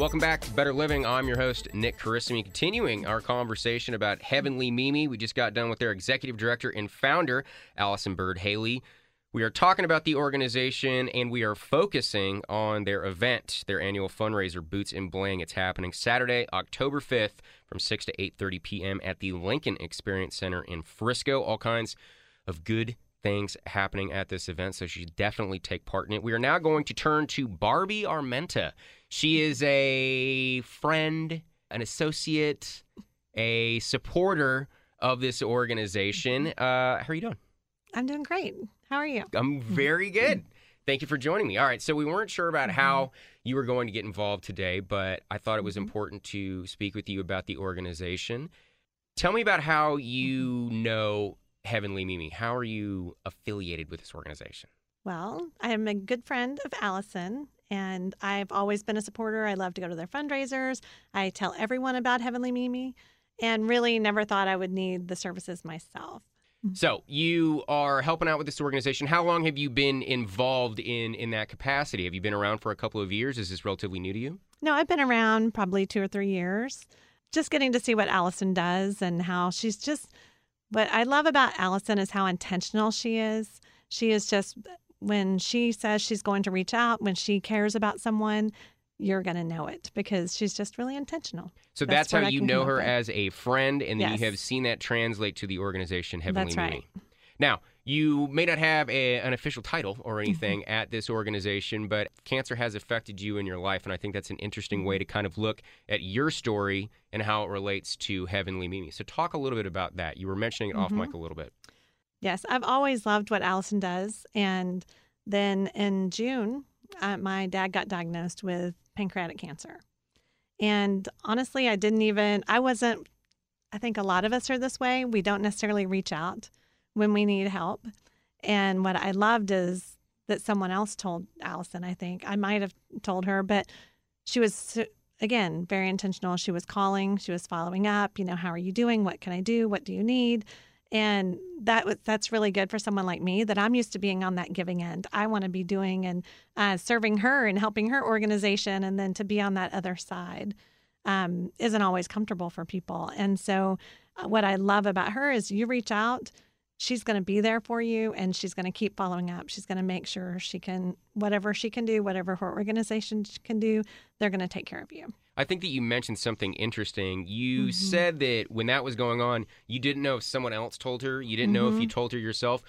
Welcome back to Better Living. I'm your host, Nick Carissimi, continuing our conversation about Heavenly Mimi. We just got done with their executive director and founder, Allison Bird Haley. We are talking about the organization and we are focusing on their event, their annual fundraiser, Boots and Bling. It's happening Saturday, October 5th from 6 to 8.30 p.m. at the Lincoln Experience Center in Frisco. All kinds of good things happening at this event, so you should definitely take part in it. We are now going to turn to Barbie Armenta. She is a friend, an associate, a supporter of this organization. Mm-hmm. Uh, how are you doing? I'm doing great. How are you? I'm very good. Thank you for joining me. All right, so we weren't sure about mm-hmm. how you were going to get involved today, but I thought it was mm-hmm. important to speak with you about the organization. Tell me about how you know Heavenly Mimi. How are you affiliated with this organization? Well, I am a good friend of Allison, and I've always been a supporter. I love to go to their fundraisers. I tell everyone about Heavenly Mimi, and really never thought I would need the services myself. Mm-hmm. So you are helping out with this organization. How long have you been involved in in that capacity? Have you been around for a couple of years? Is this relatively new to you? No, I've been around probably two or three years, just getting to see what Allison does and how she's just. What I love about Allison is how intentional she is. She is just when she says she's going to reach out, when she cares about someone, you're going to know it because she's just really intentional. So that's, what how you know her with. as a friend, and then you have seen that translate to the organization Heavenly That's right. Now, you may not have a, an official title or Mm-hmm. anything at this organization, but cancer has affected you in your life, and I think that's an interesting way to kind of look at your story and how it relates to Heavenly Mimi. So, talk a little bit about that. You were mentioning it off Mm-hmm. mic a little bit. Yes, I've always loved what Allison does. And then in June, uh, my dad got diagnosed with pancreatic cancer. And honestly, I didn't even, I wasn't, I think a lot of us are this way. We don't necessarily reach out when we need help. And what I loved is that someone else told Allison, I think. I might have told her, but she was, again, very intentional. She was calling, she was following up, you know, how are you doing? What can I do? What do you need? And that that's really good for someone like me that I'm used to being on that giving end. I want to be doing and uh, serving her and helping her organization, and then to be on that other side um, isn't always comfortable for people. And so, uh, what I love about her is you reach out, she's going to be there for you, and she's going to keep following up. She's going to make sure she can whatever she can do, whatever her organization can do, they're going to take care of you. I think that you mentioned something interesting. You Mm-hmm. said that when that was going on, you didn't know if someone else told her. You didn't know if you Mm-hmm. told her yourself.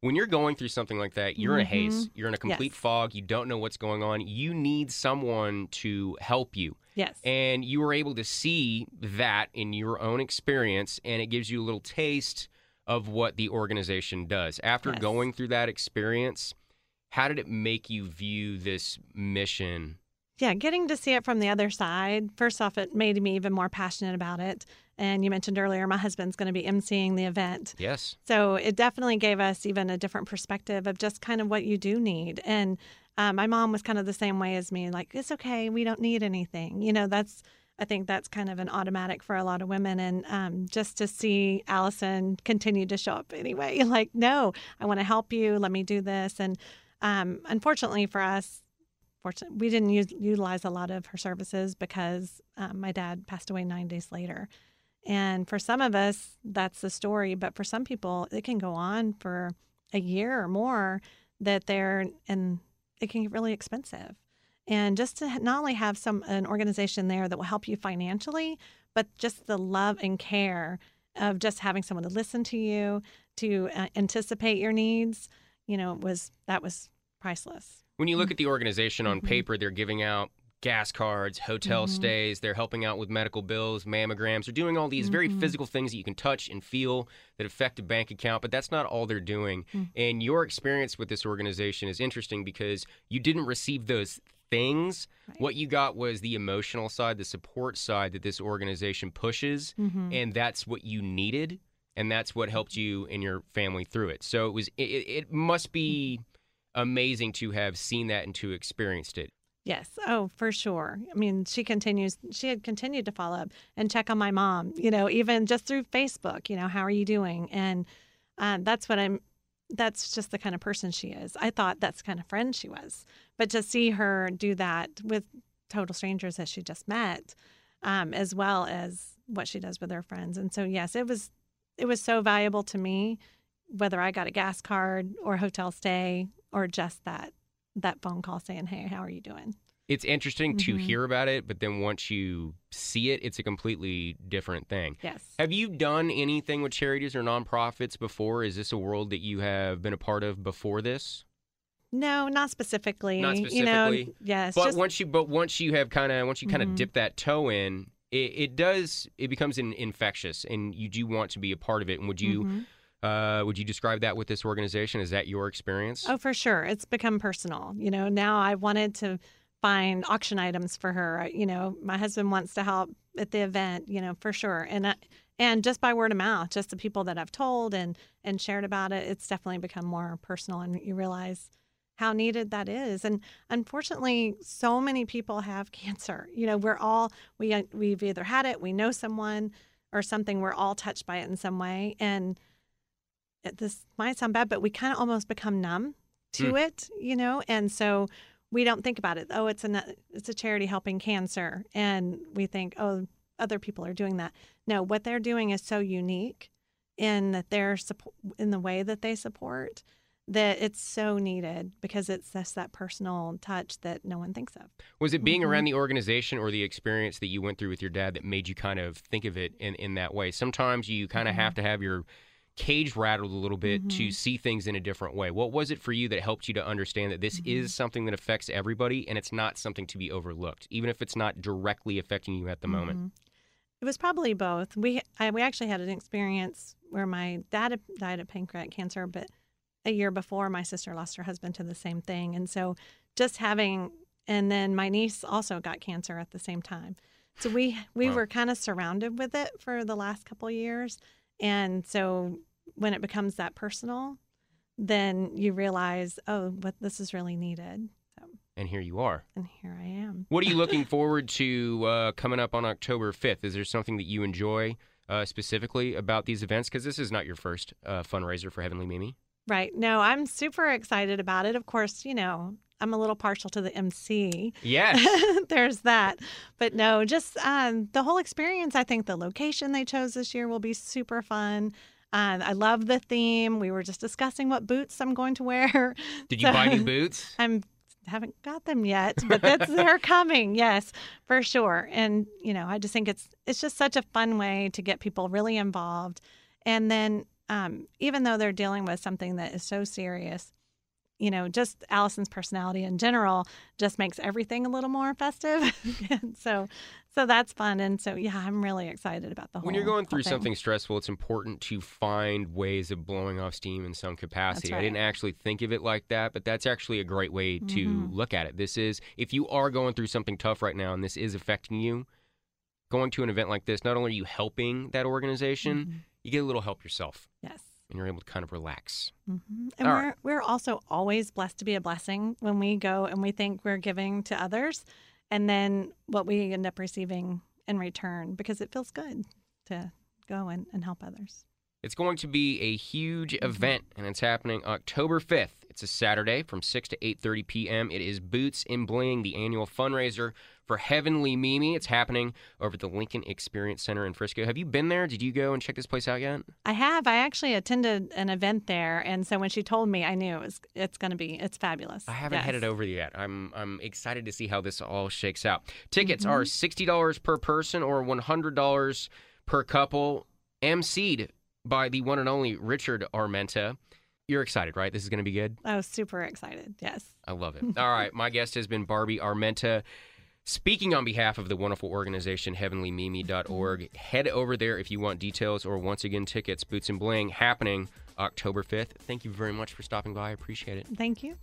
When you're going through something like that, you're in a haze. You're in a complete Mm-hmm. Yes. fog. You don't know what's going on. You need someone to help you. Yes. And you were able to see that in your own experience, and it gives you a little taste of what the organization does. After Yes. going through that experience, how did it make you view this mission? Yeah, getting to see it from the other side, first off, it made me even more passionate about it. And you mentioned earlier, my husband's going to be emceeing the event. Yes. So it definitely gave us even a different perspective of just kind of what you do need. And uh, my mom was kind of the same way as me like, it's okay, we don't need anything. You know, that's, I think that's kind of an automatic for a lot of women. And um, just to see Allison continue to show up anyway, like, no, I want to help you, let me do this. And um, unfortunately for us, we didn't use, utilize a lot of her services because um, my dad passed away nine days later. And for some of us, that's the story. But for some people, it can go on for a year or more that they're, and it can get really expensive. And just to not only have some an organization there that will help you financially, but just the love and care of just having someone to listen to you, to uh, anticipate your needs, you know, was that was priceless. When you look at the organization on Mhm. paper, they're giving out gas cards, hotel Mhm. stays, they're helping out with medical bills, mammograms. They're doing all these very Mhm. physical things that you can touch and feel that affect a bank account, but that's not all they're doing. Mm. And your experience with this organization is interesting because you didn't receive those things. Right. What you got was the emotional side, the support side that this organization pushes, Mhm. and that's what you needed, and that's what helped you and your family through it. So it was. It, it it must be amazing to have seen that and to experienced it. Yes. Oh, for sure. I mean, she continues, she had continued to follow up and check on my mom, you know, even just through Facebook, you know, how are you doing? And um, that's what I'm, that's just the kind of person she is. I thought that's the kind of friend she was. But to see her do that with total strangers that she just met, um, as well as what she does with her friends. And so, yes, it was, it was so valuable to me, whether I got a gas card or hotel stay or just that that phone call saying, "Hey, how are you doing?" It's interesting to Mhm. hear about it, but then once you see it, it's a completely different thing. Yes. Have you done anything with charities or nonprofits before? Is this a world that you have been a part of before this? No, not specifically. Not You know, specifically, yes. but just, once you but once you have kind of once you kind of Mhm. dip that toe in, it, it does it becomes an infectious, and you do want to be a part of it. And would you Mhm. Uh, would you describe that with this organization? Is that your experience? Oh, for sure. It's become personal. You know, now I wanted to find auction items for her. You know, my husband wants to help at the event. You know, for sure. And I, and just by word of mouth, just the people that I've told and and shared about it, it's definitely become more personal. And you realize how needed that is. And unfortunately, so many people have cancer. You know, we're all we we've either had it, we know someone, or something. We're all touched by it in some way. And this might sound bad, but we kind of almost become numb to Hmm. it, you know, and so we don't think about it. Oh, it's a it's a charity helping cancer, and we think, oh, other people are doing that. No, what they're doing is so unique in that they're support in the way that they support that it's so needed because it's just that personal touch that no one thinks of. Was it being Mhm. around the organization or the experience that you went through with your dad that made you kind of think of it in, in that way? Sometimes you kind of Mm-hmm. have to have your cage rattled a little bit to Mhm. see things in a different way. What was it for you that helped you to understand that this is something that affects everybody and it's not something to be overlooked, even if it's not directly affecting you at the moment? Mhm. It was probably both. We I, we actually had an experience where my dad died of pancreatic cancer, but a year before my sister lost her husband to the same thing, and so just having and then my niece also got cancer at the same time. So we we Wow. were kind of surrounded with it for the last couple of years, and so when it becomes that personal, then you realize, oh, but this is really needed. So, And here you are. and here I am. What are you looking forward to uh, coming up on October 5th? Is there something that you enjoy uh, specifically about these events? Because this is not your first uh, fundraiser for Heavenly Mimi. Right. No, I'm super excited about it. Of course, you know, I'm a little partial to the MC. Yes. There's that. But no, just um, the whole experience. I think the location they chose this year will be super fun. Uh, I love the theme. We were just discussing what boots I'm going to wear. Did you buy any boots? I'm haven't got them yet, but that's they're coming. Yes, for sure. And you know, I just think it's it's just such a fun way to get people really involved. And then um, even though they're dealing with something that is so serious, you know, just Allison's personality in general just makes everything a little more festive. and so, so that's fun. And so, yeah, I'm really excited about the whole. When you're going through thing. something stressful, it's important to find ways of blowing off steam in some capacity. I didn't actually think of it like that, but that's actually a great way to Mhm. look at it. This is, if you are going through something tough right now and this is affecting you, going to an event like this, not only are you helping that organization, Mhm. you get a little help yourself Yes. And you're able to kind of relax. hmm And All we're right. we're also always blessed to be a blessing when we go and we think we're giving to others, and then what we end up receiving in return because it feels good to go and, and help others. It's going to be a huge Mm-hmm. event, and it's happening October 5th. It's a Saturday from 6 to 8.30 p.m. It is Boots in Bling, the annual fundraiser for Heavenly Mimi. It's happening over at the Lincoln Experience Center in Frisco. Have you been there? Did you go and check this place out yet? I have. I actually attended an event there, and so when she told me, I knew it was it's going to be it's fabulous. I haven't Yes. headed over yet. I'm I'm excited to see how this all shakes out. Tickets Mm-hmm. are $60 per person or $100 per couple, emceed by the one and only Richard Armenta. You're excited, right? This is going to be good? Oh, super excited! Yes. I love it. All right. My guest has been Barbie Armenta. Speaking on behalf of the wonderful organization heavenlymimi.org, head over there if you want details or once again tickets. Boots and Bling happening October 5th. Thank you very much for stopping by. I appreciate it. Thank you.